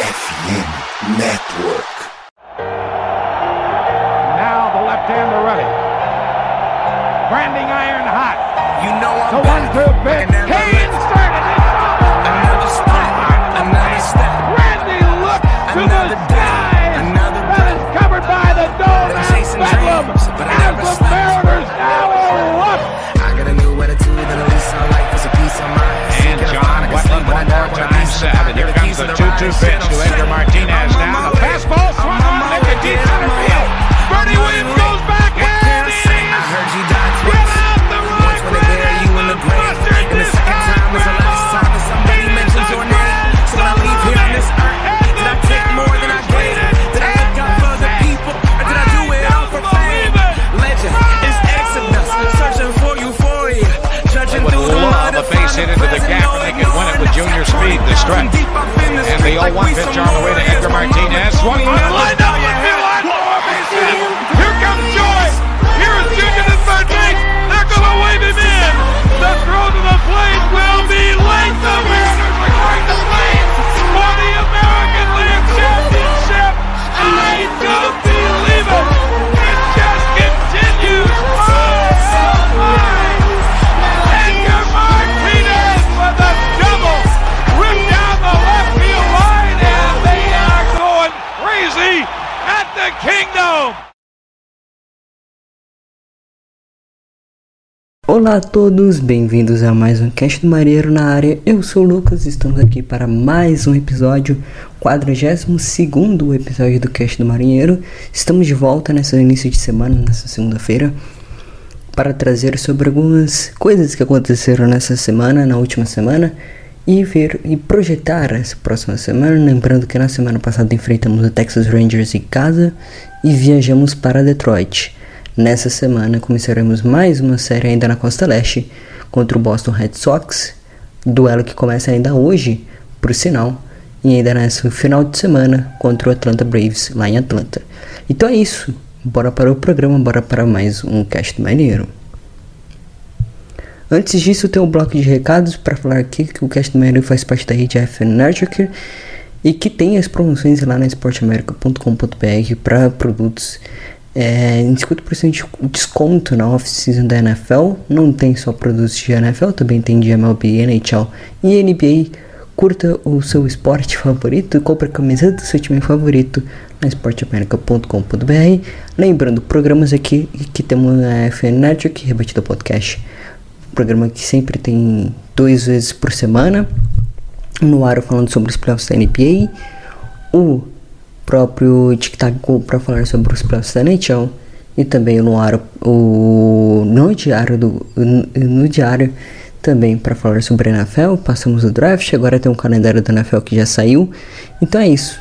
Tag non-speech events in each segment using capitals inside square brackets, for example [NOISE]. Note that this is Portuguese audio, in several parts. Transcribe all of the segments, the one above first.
FM Network. Now the left-hander ready. Branding iron hot. You know I'm The back. one-two pitch. swung in. Olá a todos, bem-vindos a mais um Cast do Marinheiro na área. Eu sou o Lucas, estamos aqui para mais um episódio, 42 episódio do Cast do Marinheiro. Estamos de volta nesse início de semana, nessa segunda-feira, para trazer sobre algumas coisas que aconteceram nessa semana, na última semana, e ver e projetar essa próxima semana. Lembrando que na semana passada enfrentamos o Texas Rangers em casa e viajamos para Detroit. Nessa semana começaremos mais uma série ainda na Costa Leste contra o Boston Red Sox, duelo que começa ainda hoje, por sinal, e ainda nesse final de semana contra o Atlanta Braves lá em Atlanta. Então é isso, bora para o programa, bora para mais um Cast Maneiro. Antes disso, tem um bloco de recados para falar aqui que o Cast Maneiro faz parte da rede FN Network e que tem as promoções lá na esporteamerica.com.br para produtos é, em 50% de desconto na off-season da NFL. Não tem só produtos de NFL, também tem de MLB, NHL e NBA. Curta o seu esporte favorito, compre a camiseta do seu time favorito na esporteamerica.com.br. Lembrando, programas aqui que temos na FN Network, Rebatido Podcast. Programa que sempre tem duas vezes por semana. No ar falando sobre os playoffs da NBA. O próprio Tic Tac Go para falar sobre os playoffs da NHL e também no ar o no diário do no, diário também para falar sobre a NFL, passamos o draft, agora tem um calendário da NFL que já saiu. Então é isso.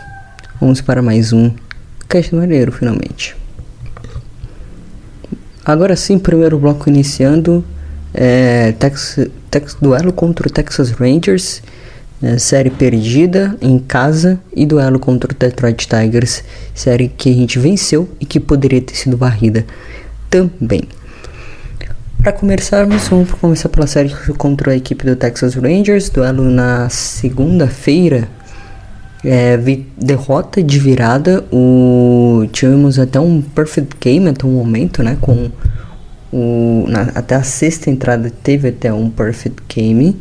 Vamos para mais um Cast Maneiro finalmente. Agora sim, primeiro bloco iniciando é, Tex, Tex duelo contra o Texas Rangers né, série perdida em casa e duelo contra o Detroit Tigers, série que a gente venceu e que poderia ter sido varrida também. Para começarmos, vamos começar pela série contra a equipe do Texas Rangers, duelo na segunda-feira, é, derrota de virada, o, tivemos até um perfect game até o momento, né, com o, na, até a sexta entrada teve até um perfect game,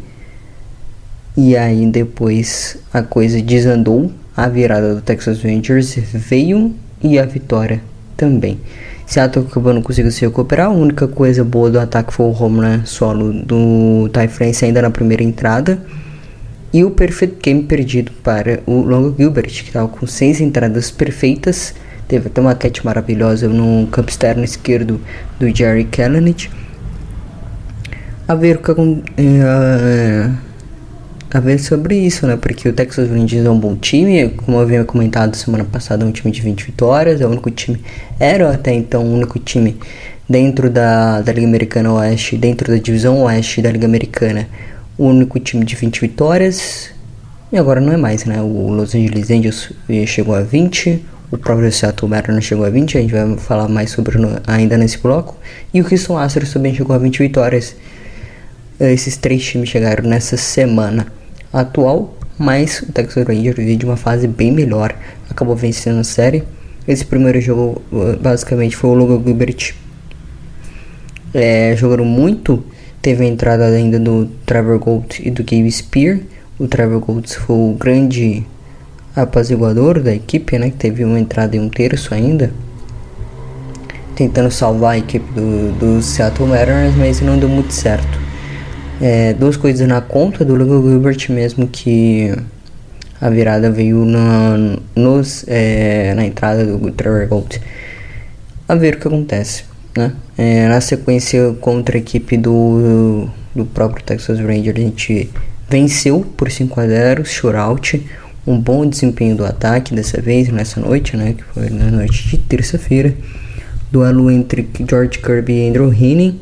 e aí depois a coisa desandou, a virada do Texas Rangers veio e a vitória também. Seattle acabou não conseguindo se recuperar, a única coisa boa do ataque foi o home run solo do Ty France ainda na primeira entrada. E o perfect game perdido para o Longo Gilbert, que estava com seis entradas perfeitas. Teve até uma catch maravilhosa no campo externo esquerdo do Jerry Kellenich. A ver o que uh, a ver sobre isso, né? Porque o Texas Rangers é um bom time, como eu havia comentado semana passada, é um time de 20 vitórias, é o único time, era até então o único time dentro da, da Liga Americana Oeste, dentro da divisão Oeste da Liga Americana, o único time de 20 vitórias, e agora não é mais, né? O Los Angeles Angels chegou a 20, o próprio Seattle Mariners chegou a 20, a gente vai falar mais sobre ainda nesse bloco, e o Houston Astros também chegou a 20 vitórias. Esses três times chegaram nessa semana atual, mas o Texas Rangers veio de uma fase bem melhor, acabou vencendo a série. Esse primeiro jogo basicamente foi o Logan Gilbert é, jogando muito. Teve a entrada ainda do Trevor Gold e do Gabe Spear. O Trevor Gold foi o grande apaziguador da equipe, né? Que teve uma entrada e um terço ainda. Tentando salvar a equipe do, do Seattle Mariners, mas não deu muito certo. É, duas coisas na conta do Logan Gilbert mesmo que a virada veio na, nos, é, na entrada do Trevor Gold. A ver o que acontece. Né? É, na sequência contra a equipe do, do próprio Texas Rangers, a gente venceu por 5 a 0 shootout, um bom desempenho do ataque dessa vez, nessa noite, né, que foi na noite de terça-feira. Duelo entre George Kirby e Andrew Heaney.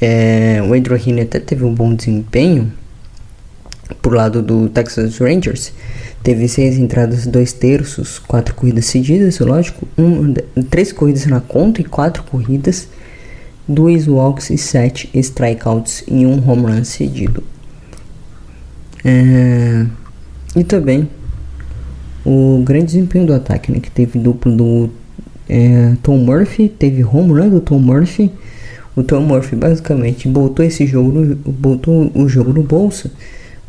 É, o Andrew Heaney até teve um bom desempenho por lado do Texas Rangers. Teve seis entradas, dois terços, quatro corridas seguidas, lógico. Um, três corridas na conta e quatro corridas. Dois walks e sete strikeouts em um home run cedido. É, e também o grande desempenho do ataque, né, que teve duplo do é, Tom Murphy, teve home run do Tom Murphy. O Tom Murphy basicamente botou esse jogo, no, botou o jogo no bolso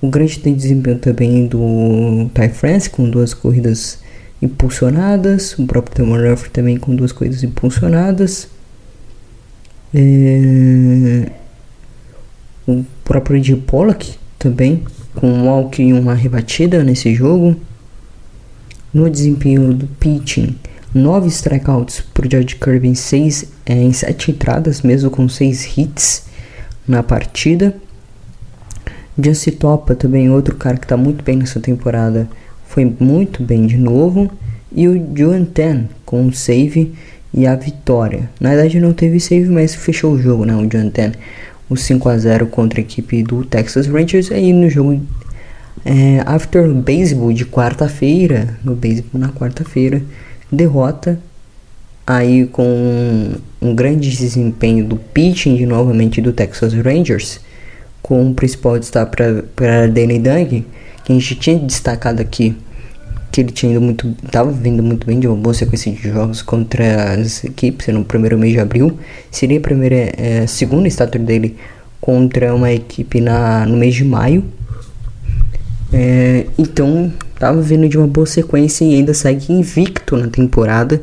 o grande tem desempenho também do Ty France com duas corridas impulsionadas. O próprio Tamar também com duas corridas impulsionadas. É... O próprio Ed Pollock também com um walk e uma rebatida nesse jogo. No desempenho do pitching, 9 strikeouts para o George Kirby em 6 é, em 7 entradas, mesmo com 6 hits na partida. Jesse Topa também, outro cara que está muito bem nessa temporada, foi muito bem de novo. E o Juan Ten com o save e a vitória. Na verdade não teve save, mas fechou o jogo, né? O Juan Ten. O 5 a 0 contra a equipe do Texas Rangers. Aí no jogo é, After Baseball de quarta-feira, no baseball na quarta-feira, derrota aí com um grande desempenho do pitching de novamente do Texas Rangers com o principal destaque para Danny Dung, que a gente tinha destacado aqui que ele tinha ido muito, estava vindo muito bem de uma boa sequência de jogos contra as equipes no primeiro mês de abril. Seria a primeira, é, segunda estátua dele contra uma equipe na, no mês de maio. É, então, estava vindo de uma boa sequência e ainda segue invicto na temporada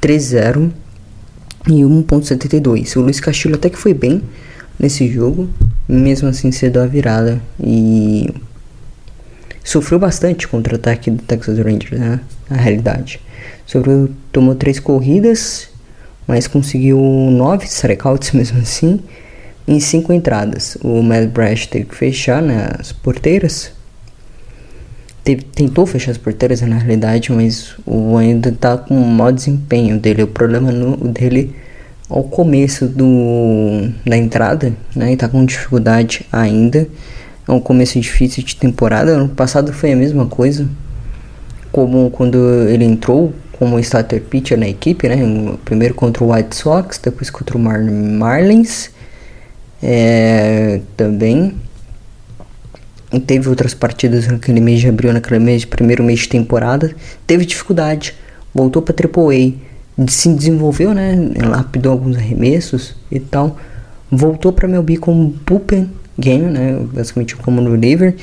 3-0 e 1.72. O Luiz Castilho até que foi bem nesse jogo, mesmo assim cedo a virada e sofreu bastante contra o ataque do Texas Rangers, né? Na realidade, sofreu, tomou três corridas, mas conseguiu nove strikeouts [LAUGHS] mesmo assim em cinco entradas. O Matt Brash teve que fechar né, as porteiras. Teve, tentou fechar as porteiras na realidade, mas o ainda tá com um mau desempenho dele. O problema no, dele ao começo do, da entrada, né? E tá com dificuldade ainda. É um começo difícil de temporada. Ano passado foi a mesma coisa. Como quando ele entrou como starter pitcher na equipe, né? Primeiro contra o White Sox, depois contra o Mar Marlins. É, também. Teve outras partidas naquele mês de abril, naquele mês, primeiro mês de temporada. Teve dificuldade. Voltou para AAA se desenvolveu, né? Lapidou alguns arremessos e tal. Voltou para Melby como bullpen game, né? Basicamente como no reliever.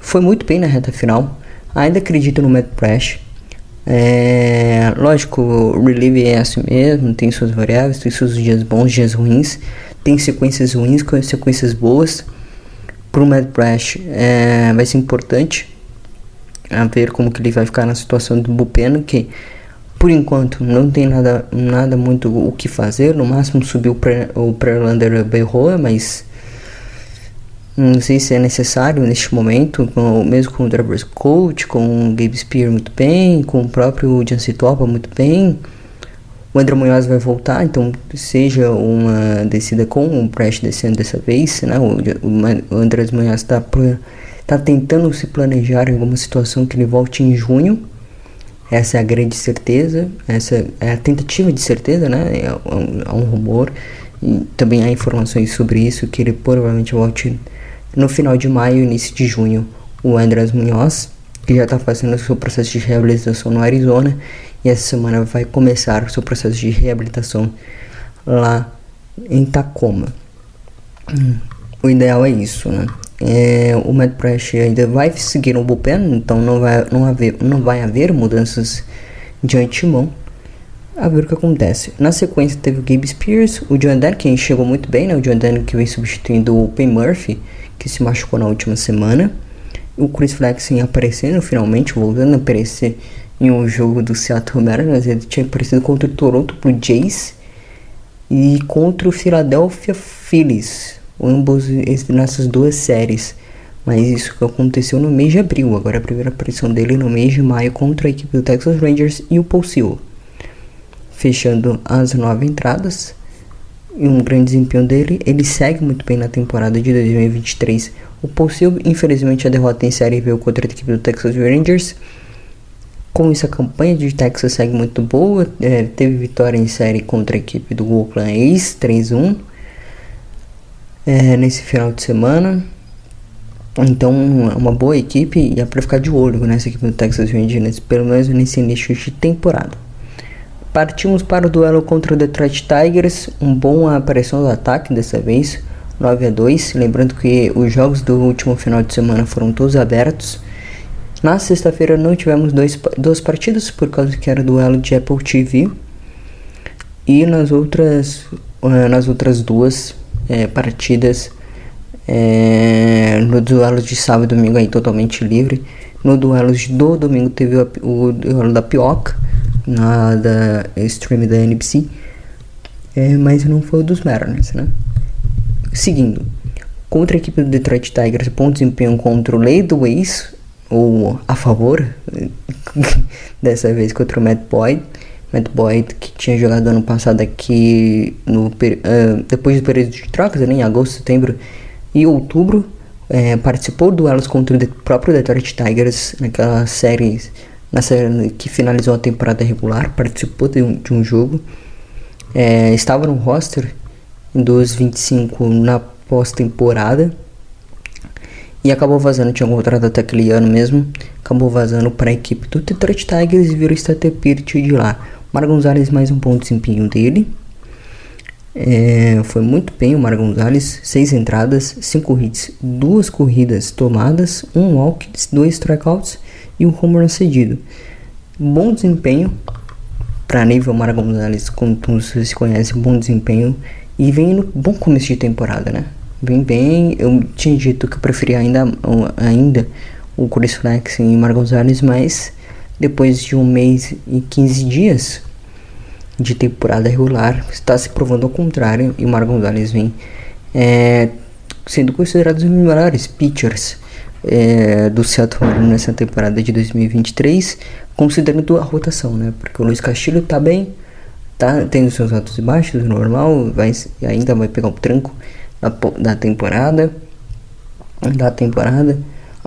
Foi muito bem na reta final. Ainda acredito no Matt Prash. É, lógico, o relieve é assim mesmo, tem suas variáveis, tem seus dias bons, dias ruins, tem sequências ruins sequências boas. Para o Matt Prash é, vai ser importante a ver como que ele vai ficar na situação do bullpen, que por enquanto não tem nada, nada muito o que fazer. No máximo subiu o Prelander Berroa, mas não sei se é necessário neste momento, com, mesmo com o Travers Coach, com o Gabe Spear muito bem, com o próprio Jancy Topa muito bem. O André Munhoz vai voltar, então seja uma descida com o Prest descendo dessa vez, né? O, o, André Munhoz está tá tentando se planejar em alguma situação que ele volte em junho essa é a grande certeza, essa é a tentativa de certeza, né? É um, é um rumor e também há informações sobre isso que ele provavelmente volte no final de maio, início de junho o Andrés Munhoz, que já está fazendo seu processo de reabilitação no Arizona e essa semana vai começar o seu processo de reabilitação lá em Tacoma. O ideal é isso, né? É, o Matt ainda vai seguir no bullpen, então não vai, não, haver, não vai haver mudanças de antemão. A ver o que acontece. Na sequência teve o Gabe Spears, o John Dan, que chegou muito bem, né? O John Dan que vem substituindo o Pay Murphy, que se machucou na última semana. O Chris Flexen aparecendo finalmente, voltando a aparecer em um jogo do Seattle Mariners. Ele tinha aparecido contra o Toronto Blue Jays e contra o Philadelphia Phillies ambos nessas duas séries. Mas isso aconteceu no mês de abril. Agora a primeira aparição dele no mês de maio contra a equipe do Texas Rangers e o Paul. Fechando as nove entradas e um grande desempenho dele, ele segue muito bem na temporada de 2023. O Paul infelizmente, a derrota em série veio contra a equipe do Texas Rangers. Com isso, a campanha de Texas segue muito boa. É, teve vitória em série contra a equipe do Oakland A's 3-1 é, nesse final de semana. Então, é uma boa equipe e é para ficar de olho nessa equipe do Texas Rangers, pelo menos nesse início de temporada. Partimos para o duelo contra o Detroit Tigers, um bom aparição do ataque dessa vez, 9 a 2. Lembrando que os jogos do último final de semana foram todos abertos. Na sexta-feira não tivemos dois, duas partidas por causa que era duelo de Apple TV. E nas outras, eh, nas outras duas é, partidas é, no duelo de sábado e domingo aí totalmente livre. No duelo do domingo teve o, o duelo da Pioca, na da stream da NBC, é, mas não foi o dos Mariners, né? Seguindo, contra a equipe do Detroit Tigers, bom desempenho contra o Leadways, ou a favor, [LAUGHS] dessa vez contra o Matt Boyd. Matt Boyd, que tinha jogado ano passado aqui no, uh, depois do período de trocas, né, em agosto, setembro e outubro, é, participou de duelos contra o próprio Detroit Tigers naquela série, na série que finalizou a temporada regular, participou de um, de um jogo, é, estava no roster dos 25 na pós-temporada e acabou vazando, tinha contrato até aquele ano mesmo, acabou vazando para a equipe do Detroit Tigers e virou starter pitch de lá. Mar Gonzalez mais um bom desempenho dele. É, foi muito bem o Mar Gonzalez, seis entradas, cinco hits, duas corridas tomadas, um walk, dois strikeouts e um home run cedido. Bom desempenho para nível Mar Gonzalez, como vocês se conhecem, bom desempenho e vem no bom começo de temporada, né? Vem bem, eu tinha dito que eu preferia ainda, ainda o Flex e Mar Gonzalez, mas depois de um mês e 15 dias de temporada regular, está se provando ao contrário e o Mar Gonzalez vem é, sendo considerados os melhores pitchers é, do Seattle nessa temporada de 2023, considerando a rotação, né? Porque o Luiz Castilho está bem, tá tendo seus altos e baixos, normal, vai, ainda vai pegar o tranco da, da temporada, da temporada.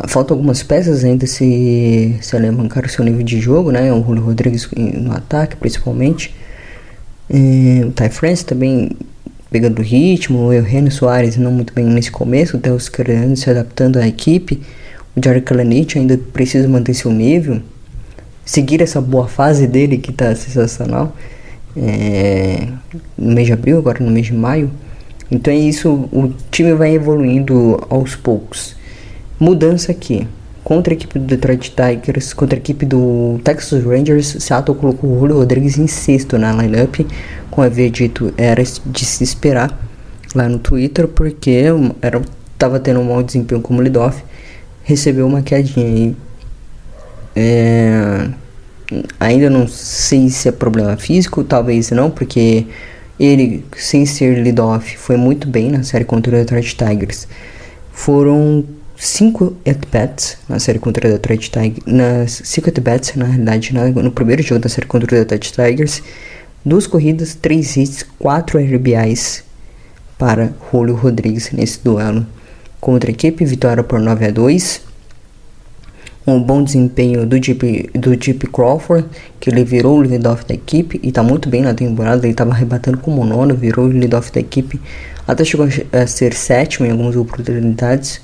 Faltam algumas peças ainda se, se alavancar o seu nível de jogo, né? O Julio Rodrigues no ataque, principalmente. É, o Ty France também pegando ritmo. O Eugenio Soares não muito bem nesse começo, até os criando se adaptando à equipe. O Jared Kalanich ainda precisa manter seu nível. Seguir essa boa fase dele que está sensacional. É, no mês de abril, agora no mês de maio. Então é isso, o time vai evoluindo aos poucos. Mudança aqui. Contra a equipe do Detroit Tigers, contra a equipe do Texas Rangers, Seattle colocou o Julio Rodrigues em sexto na lineup. Como havia dito, era de se esperar lá no Twitter, porque era, tava tendo um mau desempenho como leadoff. Recebeu uma quedinha aí. É, ainda não sei se é problema físico, talvez não, porque ele, sem ser leadoff, foi muito bem na série contra o Detroit Tigers. Foram 5 at-bats na série contra o Detroit Tigers. Nas 5 at-bats, na realidade, na, no primeiro jogo da série contra o Detroit Tigers. Duas corridas, 3 hits, 4 RBIs para Julio Rodrigues nesse duelo contra a equipe. Vitória por 9 a 2 um bom desempenho do Jeep, do Jeep Crawford, que ele virou o lead-off da equipe e está muito bem na temporada. Ele estava arrebatando como nono, virou o lead-off da equipe, até chegou a ser sétimo em algumas oportunidades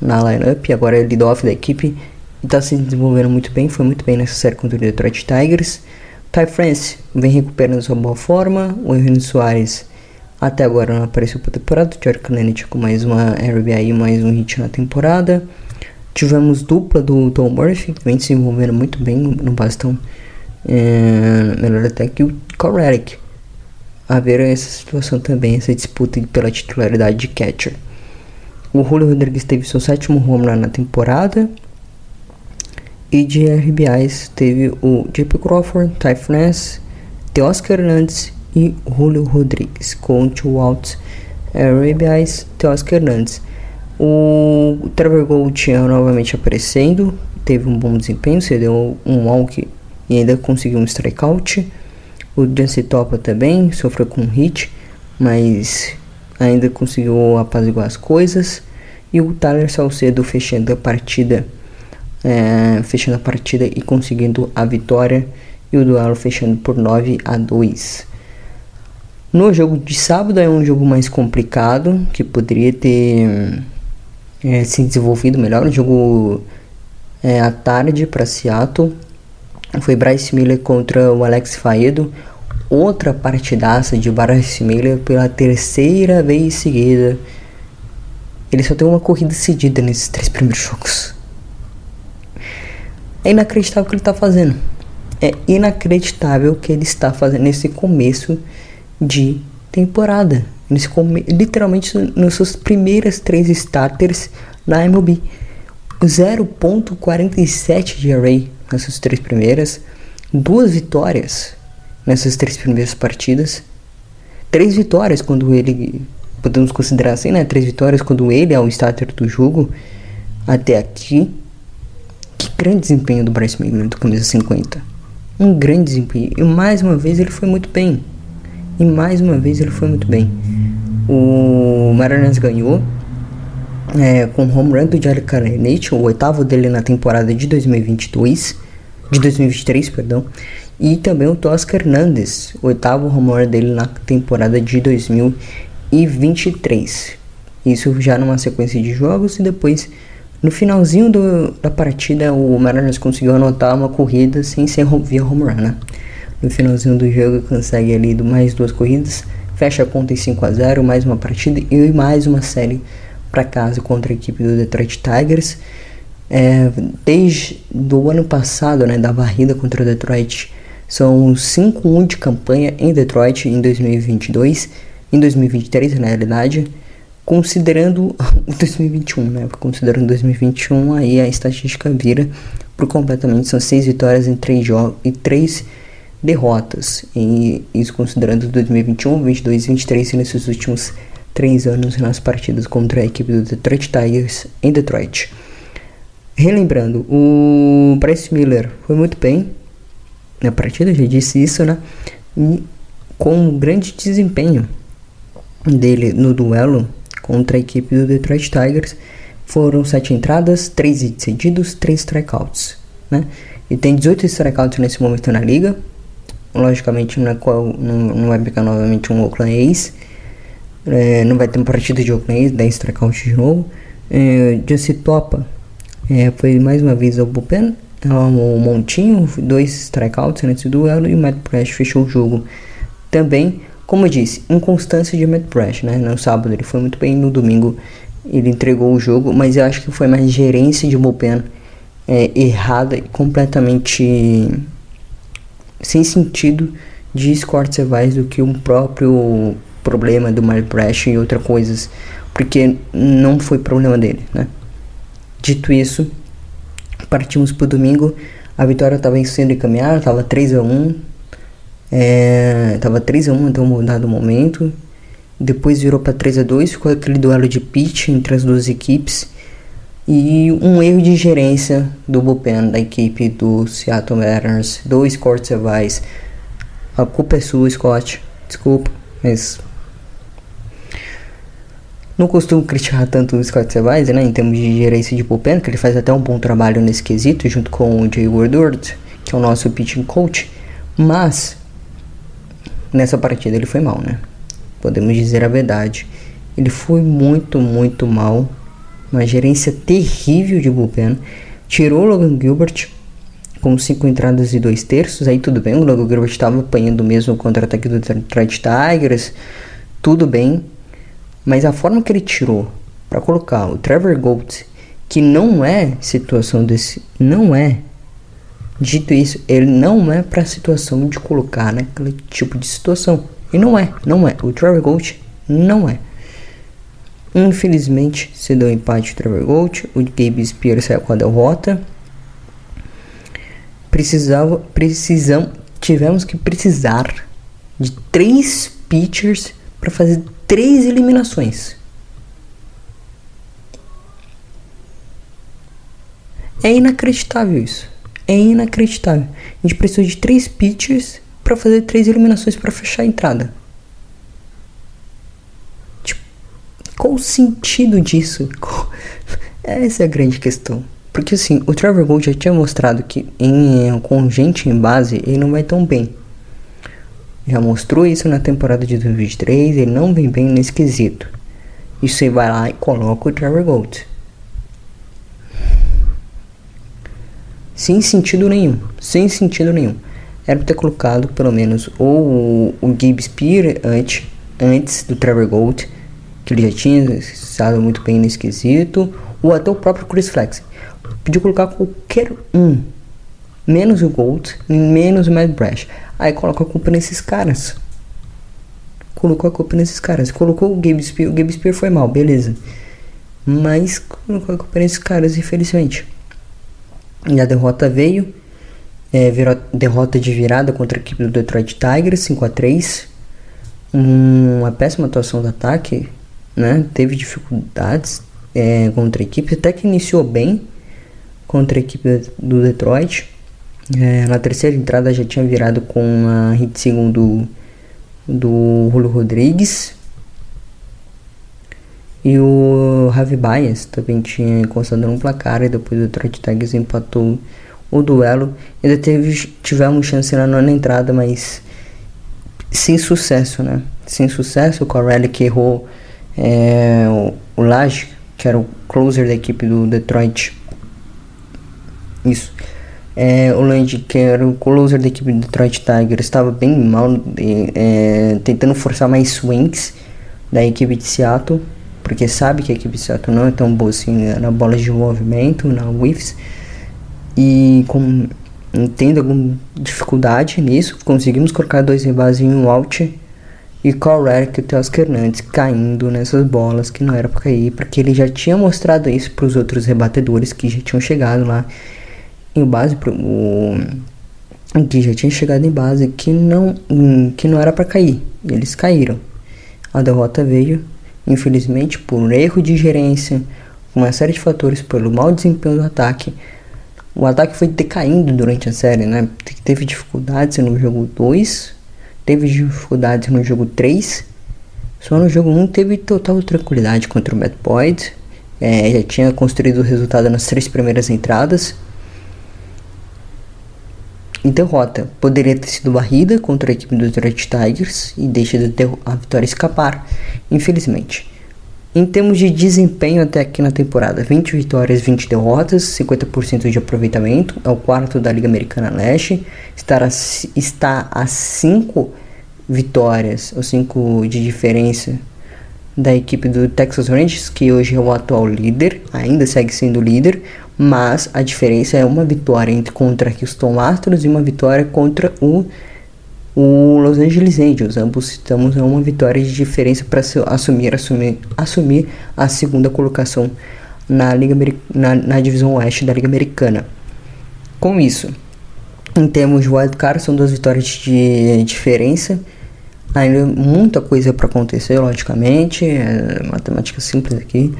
na lineup, agora é lead-off da equipe e está se desenvolvendo muito bem, foi muito bem nessa série contra o Detroit Tigers. Ty France vem recuperando sua boa forma, o Henrique Soares até agora não apareceu para temporada, o Jared Kennedy com mais uma RBI e mais um hit na temporada. Tivemos dupla do Tom Murphy, que vem se envolvendo muito bem no bastão, é, melhor até que o Correct. A ver essa situação também, essa disputa pela titularidade de catcher. O Julio Rodrigues teve seu sétimo home run na temporada. E de RBIs teve o JP Crawford, Ty France, Teoscar Hernandes e Julio Rodrigues com 2 outs. RBIs, Teoscar Hernandes. O Trevor Gold novamente aparecendo, teve um bom desempenho, cedeu um walk e ainda conseguiu um strikeout. O Jancy Topa também sofreu com um hit, mas ainda conseguiu apaziguar as coisas. E o Tyler Salcedo fechando a partida, é, fechando a partida e conseguindo a vitória. E o duelo fechando por 9 a 2. No jogo de sábado é um jogo mais complicado, que poderia ter é, se desenvolvido melhor. Um jogo é, à tarde para Seattle. Foi Bryce Miller contra o Alex Faedo outra partidaça de Bryce Miller pela terceira vez seguida. Ele só tem uma corrida cedida nesses três primeiros jogos. É inacreditável o que ele está fazendo. É inacreditável o que ele está fazendo nesse começo de temporada. Literalmente nas suas primeiras três starters na MLB. 0.47 de array nessas três primeiras. Duas vitórias nessas três primeiras partidas. Três vitórias quando ele. Podemos considerar assim, né? Três vitórias quando ele é o starter do jogo. Até aqui. Que grande desempenho do Bryce Miller do camisa 50. Um grande desempenho. E mais uma vez ele foi muito bem. E mais uma vez ele foi muito bem. O Mariners ganhou é, com o home run do Jared Carnage, o oitavo dele na temporada de 2022, de 2023, perdão, e também o Tosca Hernandes, o oitavo home dele na temporada de 2023. Isso já numa sequência de jogos e depois no finalzinho do, da partida o Mariners conseguiu anotar uma corrida sem ser via home run, né? No finalzinho do jogo consegue ali mais duas corridas, fecha a conta em 5 a 0, mais uma partida e mais uma série para casa contra a equipe do Detroit Tigers. É, desde do ano passado, né, da varrida contra o Detroit são 5-1 de campanha em Detroit em 2022, em 2023 na realidade, considerando [LAUGHS] o 2021, né? Considerando 2021, aí a estatística vira por completamente, são 6 vitórias em 3 jogos e 3 derrotas. E isso considerando 2021, 22 e 23 nesses últimos 3 anos nas partidas contra a equipe do Detroit Tigers em Detroit. Relembrando, o Bryce Miller foi muito bem, na partida, já disse isso, né? E com um grande desempenho dele no duelo contra a equipe do Detroit Tigers, foram 7 entradas, 3 hits cedidos, 3 strikeouts, né? E tem 18 strikeouts nesse momento na liga. Logicamente, na qual não, não vai pegar novamente um Oakland A's. É, não vai ter uma partida de Oakland A's, 10 strikeouts de novo. É, Jesse Topa é, foi mais uma vez ao bullpen o Montinho, dois strikeouts nesse duelo e o Matt Brash fechou o jogo. Também, como eu disse, inconstância de Matt Brash, né? No sábado ele foi muito bem, no domingo ele entregou o jogo, mas eu acho que foi mais gerência de bullpen é, errada e completamente sem sentido de Sevais do que um próprio problema do Brash e outras coisas, porque não foi problema dele, né? Dito isso, partimos pro domingo, a vitória estava sendo encaminhada, estava 3 a 1 é, Tava 3 a 1 até um dado momento. Depois virou para 3 a 2 ficou aquele duelo de pitch entre as duas equipes. E um erro de gerência do bullpen da equipe do Seattle Mariners, dois cortes rivais. A culpa é sua, Scott. Desculpa, mas não costumo criticar tanto o Scott Sevais, né, em termos de gerência de bullpen, que ele faz até um bom trabalho nesse quesito, junto com o Jay Woodward, que é o nosso pitching coach, mas nessa partida ele foi mal, né? Podemos dizer a verdade. Ele foi muito, muito mal uma gerência terrível de bullpen. Tirou o Logan Gilbert com cinco entradas e dois terços. Aí tudo bem, o Logan Gilbert estava apanhando mesmo o contra-ataque do Detroit Tigers. Tudo bem. Mas a forma que ele tirou para colocar o Trevor Gold, que não é situação desse. Não é. Dito isso, ele não é para situação de colocar naquele tipo de situação. E não é, não é. O Trevor Gold não é. Infelizmente, se deu empate o Trevor Gold, o Gabe Spears saiu com a derrota. Precisava, precisamos, tivemos que precisar de três pitchers para fazer três eliminações. É inacreditável isso. É inacreditável. A gente precisou de três pitchers para fazer três eliminações para fechar a entrada. Qual o sentido disso? [LAUGHS] Essa é a grande questão. Porque assim, o Trevor Gold já tinha mostrado que em, com gente em base ele não vai tão bem. Já mostrou isso na temporada de 2023, ele não vem bem nesse quesito. E você vai lá e coloca o Trevor Gold. Sem sentido nenhum. Sem sentido nenhum. Era pra ter colocado pelo menos ou o, Gabe Spear antes, antes do Trevor Gold que ele já tinha estado muito bem nesse quesito, ou até o próprio Chris Flex. Podia colocar qualquer um, menos o Gold, menos o Mad Brash. Aí coloca a culpa nesses caras. Colocou a culpa nesses caras. Colocou o Gabe Spear, o Gabe Spear foi mal, beleza. Mas colocou a culpa nesses caras, infelizmente. E a derrota veio. É, virou derrota de virada contra a equipe do Detroit Tigers, 5 a 3 Uma péssima atuação do ataque né? Teve dificuldades é, contra a equipe, até que iniciou bem contra a equipe do Detroit. É, na terceira entrada já tinha virado com a hit segundo do Julio Rodrigues. E o Javi Baez também tinha encostado no placar e depois o Detroit Tigers empatou o duelo. Ainda teve, tivemos chance na nona entrada, mas sem sucesso, né? Sem sucesso, o Corelli que errou é, o, o Lage, que era o closer da equipe do Detroit. Isso. É, o Land, que era o closer da equipe do Detroit Tigers, estava bem mal, é, tentando forçar mais swings da equipe de Seattle, porque sabe que a equipe de Seattle não é tão boa assim na bola de movimento, na whiffs, e com, tendo alguma dificuldade nisso, conseguimos colocar dois rebases em um out e qual era que o Teoscar Hernandes caindo nessas bolas que não era para cair, porque ele já tinha mostrado isso para os outros rebatedores que já tinham chegado lá em base pro, o, que já tinha chegado em base que não que não era para cair. Eles caíram. A derrota veio, infelizmente, por um erro de gerência, uma série de fatores pelo mau desempenho do ataque. O ataque foi decaindo durante a série, né? Teve dificuldades no jogo 2 teve dificuldades no jogo 3. Só no jogo 1 teve total tranquilidade contra o Bad. É, já tinha construído o resultado nas três primeiras entradas. E derrota. Poderia ter sido barrida contra a equipe do Detroit Tigers e deixa a vitória escapar, infelizmente. Em termos de desempenho até aqui na temporada, 20 vitórias, 20 derrotas, 50% de aproveitamento, é o quarto da Liga Americana Leste, está a, está a 5 vitórias, ou 5 de diferença da equipe do Texas Rangers, que hoje é o atual líder, ainda segue sendo líder, mas a diferença é uma vitória entre contra Houston Astros e uma vitória contra o o Los Angeles Angels. Ambos estamos a uma vitória de diferença para assumir, assumir, assumir a segunda colocação na, Liga na, na divisão oeste da Liga Americana. Com isso, em termos de wildcard, são duas vitórias de diferença. Ainda muita coisa para acontecer, logicamente. É matemática simples aqui.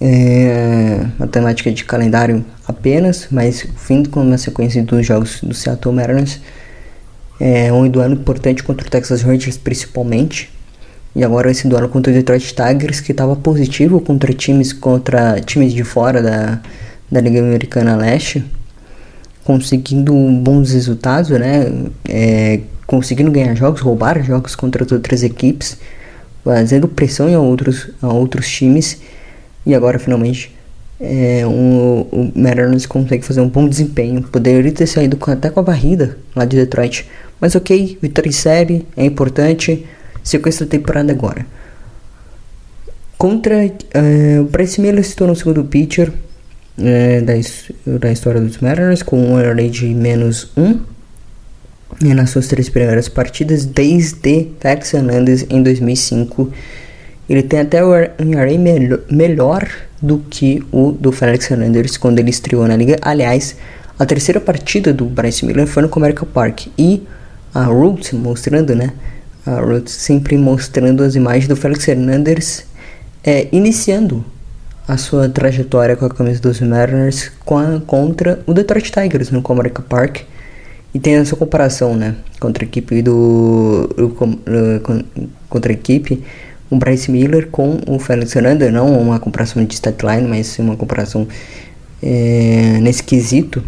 É, matemática de calendário apenas, mas vindo com uma sequência dos jogos do Seattle Mariners é um duelo importante contra o Texas Rangers principalmente. E agora esse duelo contra o Detroit Tigers que estava positivo contra times contra times de fora da, da Liga Americana Leste, conseguindo bons resultados, né? É, conseguindo ganhar jogos, roubar jogos contra as outras equipes, fazendo pressão em outros, a outros times. E agora finalmente é, um, o Mariners consegue fazer um bom desempenho. Poderia ter saído com, até com a varrida lá de Detroit. Mas ok, vitória em série é importante. Sequência da temporada agora. Contra uh, o Bryce Miller se tornou o segundo pitcher uh, da, da história dos Mariners com um ERA de menos 1 nas suas três primeiras partidas desde Tex Hernandez em 2005. Ele tem até um ERA melhor do que o do Felix Hernandez quando ele estreou na liga. Aliás, a terceira partida do Bryce Miller foi no Comerica Park e a Roots mostrando, né? A Roots sempre mostrando as imagens do Felix Hernandez é, iniciando a sua trajetória com a camisa dos Mariners a, contra o Detroit Tigers no Comerica Park. E tem essa comparação, né? Contra a equipe do. contra a equipe o Bryce Miller com o Felix Hernandez, não uma comparação de statline, mas uma comparação é, nesse quesito.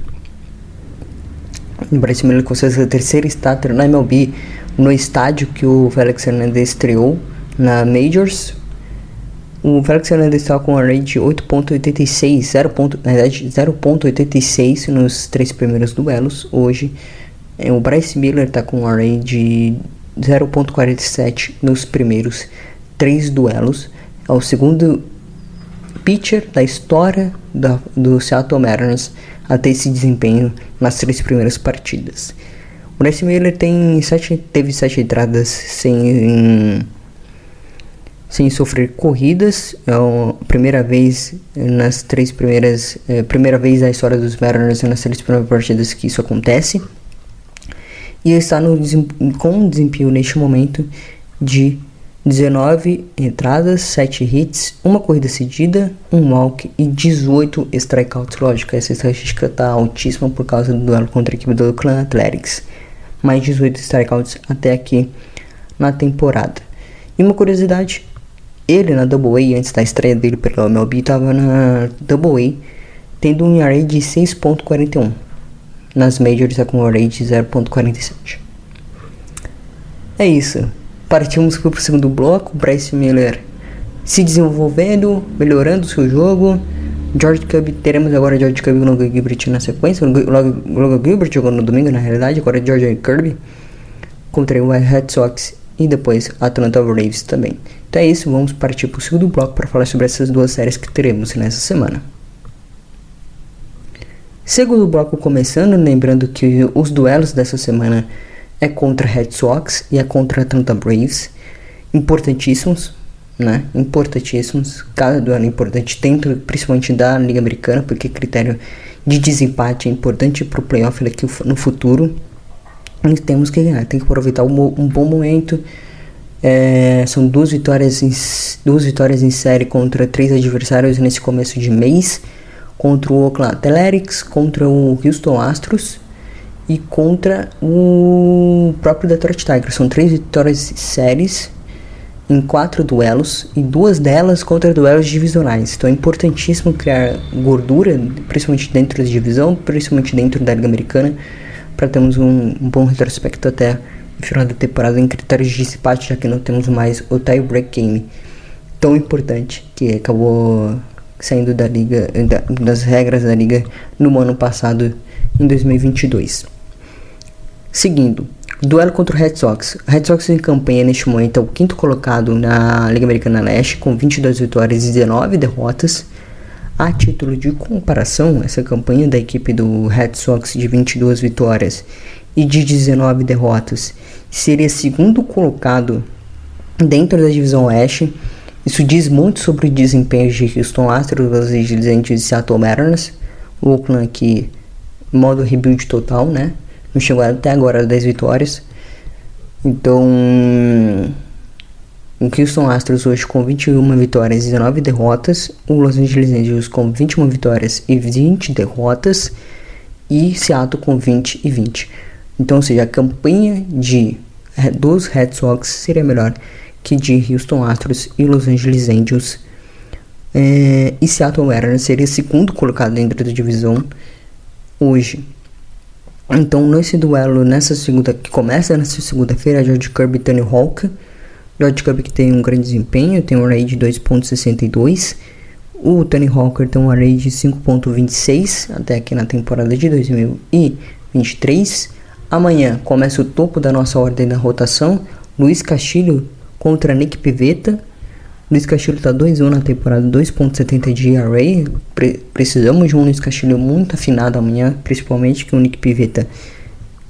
O Bryce Miller conseguiu a terceira starter na MLB no estádio que o Felix Hernandez estreou na Majors. O Felix Hernandez estava com um array de 8.86, 0. na verdade 0.86 nos três primeiros duelos. Hoje é, o Bryce Miller está com um array de 0.47 nos primeiros três duelos. É o segundo pitcher da história da, do Seattle Mariners a ter esse desempenho nas três primeiras partidas. O Bryce Miller tem sete, teve sete entradas sem, sem sofrer corridas. É a primeira vez nas três primeiras. É, primeira vez na história dos Mariners nas três primeiras partidas que isso acontece. E está no, com um desempenho neste momento de 19 entradas, 7 hits, uma corrida cedida, um walk e 18 strikeouts. Lógico, essa estatística está altíssima por causa do duelo contra a equipe do Oakland Athletics. Mais 18 strikeouts até aqui na temporada. E uma curiosidade, ele na Double A, antes da estreia dele pela MLB, estava na Double A, tendo um ERA de 6.41. Nas Majors está com um ERA de 0.47. É isso partimos para o segundo bloco. Bryce Miller se desenvolvendo, melhorando o seu jogo. George Cub, teremos agora George Cub e Logan Gilbert na sequência. Logan Gilbert jogou no domingo, na realidade, agora George Kirby contra o Red Sox e depois Atlanta Braves também. Então é isso, vamos partir para o segundo bloco para falar sobre essas duas séries que teremos nessa semana. Segundo bloco começando, lembrando que os duelos dessa semana é contra Red Sox e é contra Atlanta Braves, importantíssimos, né? Importantíssimos, cada duelo é importante dentro, principalmente da Liga Americana, porque critério de desempate é importante para o playoff aqui no futuro. E temos que ganhar, tem que aproveitar um, um bom momento. É, são duas vitórias, em, duas vitórias em série contra três adversários nesse começo de mês, contra o Oakland Athletics, contra o Houston Astros e contra o próprio Detroit Tigers. São três vitórias séries em quatro duelos e duas delas contra duelos divisionais. Então é importantíssimo criar gordura, principalmente dentro da divisão, principalmente dentro da Liga Americana, para termos um, um, bom retrospecto até o final da temporada em critérios de desempate, já que não temos mais o tie break game tão importante que acabou saindo da liga, da, das regras da liga no ano passado, em 2022. Seguindo, duelo contra o Red Sox. O Red Sox em campanha neste momento é o quinto colocado na Liga Americana Leste, com 22 vitórias e 19 derrotas. A título de comparação, essa campanha da equipe do Red Sox de 22 vitórias e de 19 derrotas seria segundo colocado dentro da divisão Oeste. Isso diz muito sobre o desempenho de Houston Astros, Los Angeles de Seattle Mariners, o Oakland aqui modo rebuild total, né? Não chegou até agora a 10 vitórias. Então, o Houston Astros hoje com 21 vitórias e 19 derrotas, o Los Angeles Angels com 21 vitórias e 20 derrotas e Seattle com 20 e 20. Então, ou seja, a campanha de dos Red Sox seria melhor que de Houston Astros e Los Angeles Angels. É, e Seattle Mariners seria segundo colocado dentro da divisão hoje. Então, nesse duelo, nessa segunda, que começa nessa segunda-feira, George Kirby e Tony Hawk. George Kirby que tem um grande desempenho, tem um rate de 2.62. O Tony Hawker tem um array de 5.26 até aqui na temporada de 2023. Amanhã começa o topo da nossa ordem da rotação. Luiz Castilho contra Nick Pivetta. Luiz Castilho está 2-1 na temporada, 2.70 de ERA. Pre precisamos de um Luiz Castilho muito afinado amanhã, principalmente que o Nick Pivetta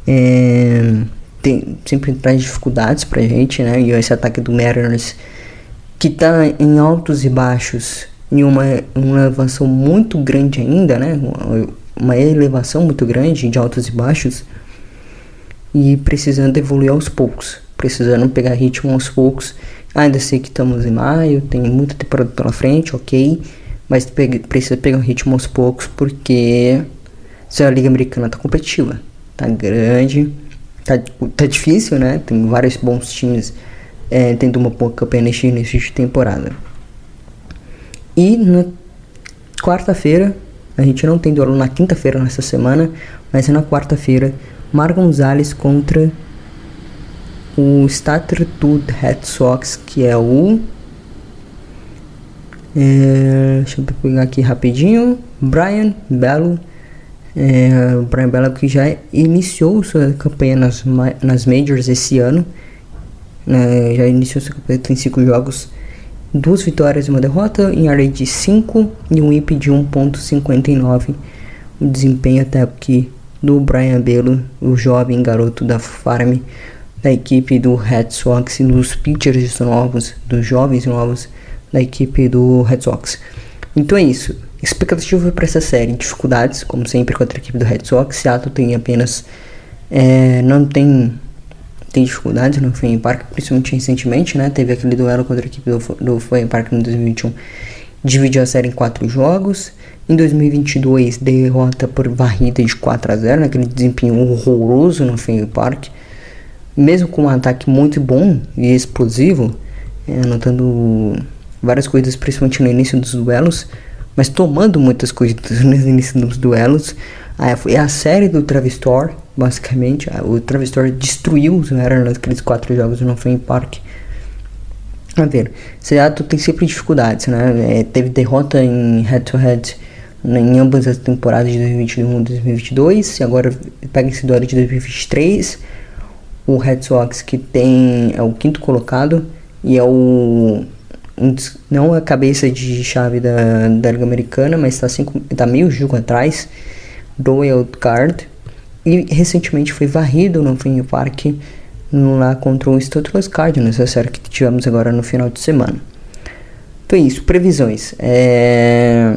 é, tem, sempre traz dificuldades pra gente, né? E esse ataque do Mariners que tá em altos e baixos em uma, uma elevação muito grande ainda, né? Uma elevação muito grande de altos e baixos e precisando evoluir aos poucos, precisando pegar ritmo aos poucos. Ainda sei que estamos em maio, tem muita temporada pela frente, ok, mas precisa pegar um ritmo aos poucos porque a Liga Americana tá competitiva, tá grande, tá, tá difícil, né? Tem vários bons times é, tendo uma boa campanha neste início de temporada. E na quarta-feira, a gente não tem duelo na quinta-feira nessa semana, mas é na quarta-feira, Mar Gonzalez contra o do Red Sox, que é o. É, deixa eu pegar aqui rapidinho. Brian Bello. É, Brian Bello que já iniciou sua campanha nas, nas Majors esse ano. É, já iniciou sua campanha, tem 5 jogos duas vitórias e uma derrota, em área de 5 e um IP de 1.59. O desempenho até aqui do Brian Belo, o jovem garoto da Farm, da equipe do Red Sox dos pitchers novos, dos jovens novos da equipe do Red Sox. Então é isso. Expectativa para essa série: dificuldades, como sempre, contra a equipe do Red Sox. Seattle tem apenas. É, não tem tem dificuldades no Fenway Park, principalmente recentemente, né? Teve aquele duelo contra a equipe do, do Fenway Park em 2021, dividiu a série em quatro jogos. Em 2022, derrota por varrida de 4 a 0, naquele desempenho horroroso no Fenway Park. Mesmo com um ataque muito bom e explosivo, é, anotando várias coisas, principalmente no início dos duelos, mas tomando muitas coisas [LAUGHS] no início dos duelos. Ah, foi a série do Travis Thor, basicamente. O Travis Story destruiu os Mariners naqueles quatro jogos no Fenway Park. A ver, Seattle tem sempre dificuldades, né? É, teve derrota em head-to-head -head em ambas as temporadas de 2021 e 2022, e agora pega esse duelo de 2023. O Red Sox que tem é o quinto colocado e é o um, não a cabeça de chave da, da Liga Americana, mas está tá meio jogo atrás do wild card e recentemente foi varrido no Fenway Park lá contra o Stuttgart Cardinals, a série que tivemos agora no final de semana. Então é isso, previsões. É...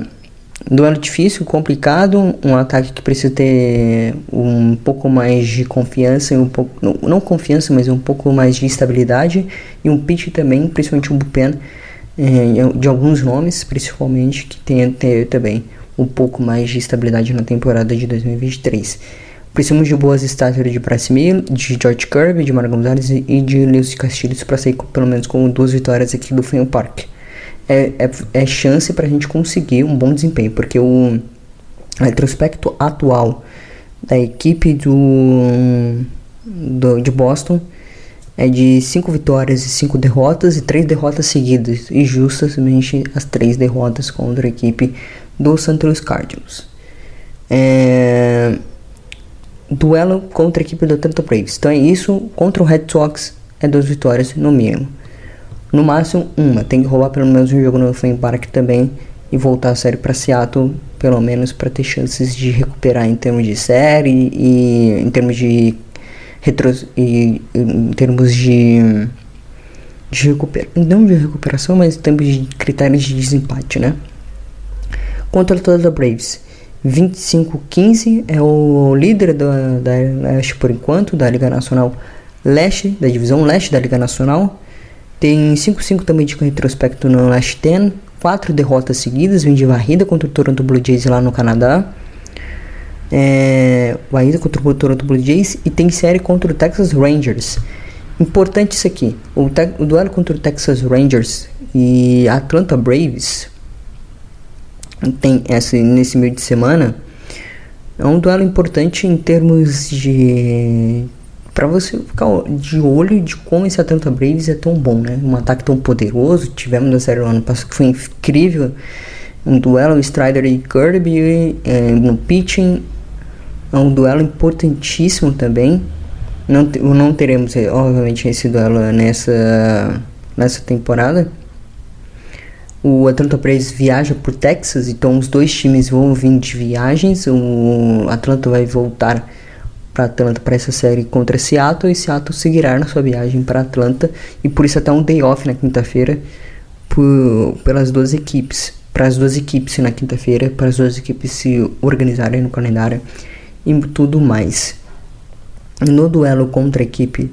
Duelo difícil, complicado, um ataque que precisa ter um pouco mais de confiança, um pouco, não, não confiança, mas um pouco mais de estabilidade e um pitch também, principalmente um bullpen é, de alguns nomes, principalmente, que tenha ter também um pouco mais de estabilidade na temporada de 2023. Precisamos de boas estátuas de Bryce Miller, de George Kirby, de Mara Gonzalez e de Lewis Castilhos para sair com, pelo menos com duas vitórias aqui do Fenway Park. É, é, é chance para a gente conseguir um bom desempenho, porque o retrospecto atual da equipe do, do de Boston é de 5 vitórias e 5 derrotas e 3 derrotas seguidas, e justamente as 3 derrotas contra a equipe do St. Louis Cardinals. É, duelo contra a equipe do Atlanta Braves. Então é isso, contra o Red Sox é duas vitórias no mínimo. No máximo uma, tem que roubar pelo menos um jogo no Fenway Park também e voltar a série para Seattle, pelo menos para ter chances de recuperar em termos de série e em termos de retro e em termos de de recuperação, não de recuperação, mas em termos de critérios de desempate, né? Contra o Atlanta Braves 25-15 é o líder da, da Leste por enquanto, da Liga Nacional Leste, da divisão Leste da Liga Nacional. Tem 5-5 também de retrospecto no Leste 10, 4 derrotas seguidas, vem de varrida contra o Toronto Blue Jays lá no Canadá. É, varrida contra o Toronto Blue Jays e tem série contra o Texas Rangers. Importante isso aqui, o, o duelo contra o Texas Rangers e Atlanta Braves tem essa nesse meio de semana é um duelo importante em termos de para você ficar de olho de como esse Atlanta Braves é tão bom, né? Um ataque tão poderoso, tivemos na série do ano passado que foi incrível Um duelo Strider e Kirby é, no pitching. É um duelo importantíssimo também. Não, não teremos, eh, obviamente, esse duelo nessa, nessa temporada. O Atlanta Braves viaja por Texas, então os dois times vão vir de viagens. O Atlanta vai voltar para Atlanta para essa série contra Seattle e Seattle seguirá na sua viagem para Atlanta e por isso até um day off na quinta-feira pelas duas equipes, para as duas equipes na quinta-feira, para as duas equipes se organizarem no calendário e tudo mais. No duelo contra a equipe,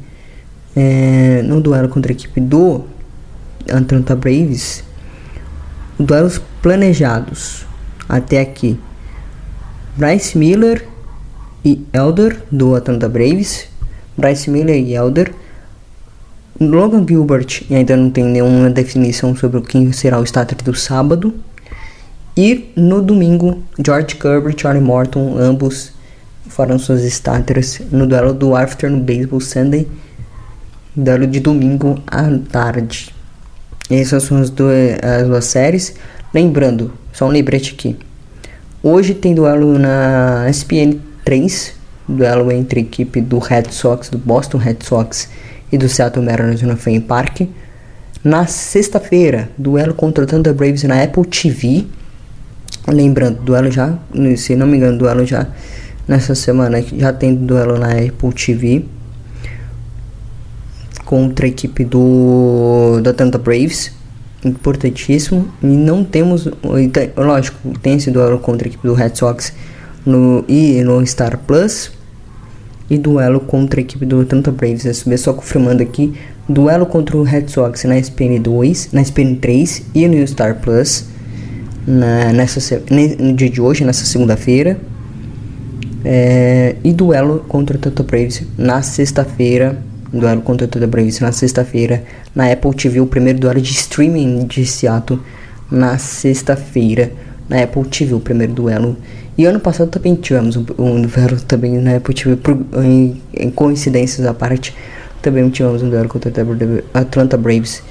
é, no duelo contra a equipe do Atlanta Braves, duelos planejados até aqui. Bryce Miller e Elder do Atlanta Braves. Bryce Miller e Elder. Logan Gilbert e ainda não tem nenhuma definição sobre quem será o starter do sábado. E no domingo, George Kirby e Charlie Morton, ambos farão suas starters no duelo do Afternoon Baseball Sunday, duelo de domingo à tarde. Essas são as duas, as duas séries. Lembrando, só um lembrete aqui. Hoje tem duelo na ESPN 3, duelo entre a equipe do Red Sox, do Boston Red Sox e do Seattle Mariners no Fenway Park. Na sexta-feira, duelo contra o Thunder Braves na Apple TV. Lembrando, duelo já, se não me engano, duelo já nessa semana já tem duelo na Apple TV contra a equipe do da Atlanta Braves, importantíssimo. E não temos, lógico, tem esse duelo contra a equipe do Red Sox no e no Star Plus e duelo contra a equipe do Atlanta Braves. Eu só confirmando aqui, duelo contra o Red Sox na SPN 2, na SPN 3 e no Star Plus na, nessa no dia de hoje, nessa segunda-feira. É, e duelo contra o Atlanta Braves na sexta-feira duelo contra o Todd Braves na sexta-feira. Na Apple TV, o primeiro duelo de streaming de Seattle na sexta-feira. Na Apple TV, o primeiro duelo. E ano passado também tivemos um, um duelo também na Apple TV, por, em, em, coincidências à parte. Também tivemos um duelo contra o Atlanta Braves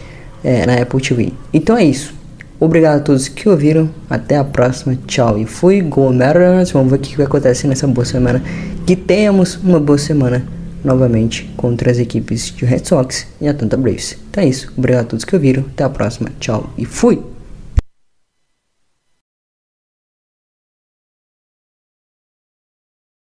é, na Apple TV. Então é isso. Obrigado a todos que ouviram. Até a próxima. Tchau. E fui Go Mariners. Vamos ver o que vai acontecer nessa boa semana. Que tenhamos uma boa semana novamente contra as equipes de Red Sox e Atlanta Braves. Então é isso. Obrigado a todos que ouviram. Até a próxima. Tchau e fui!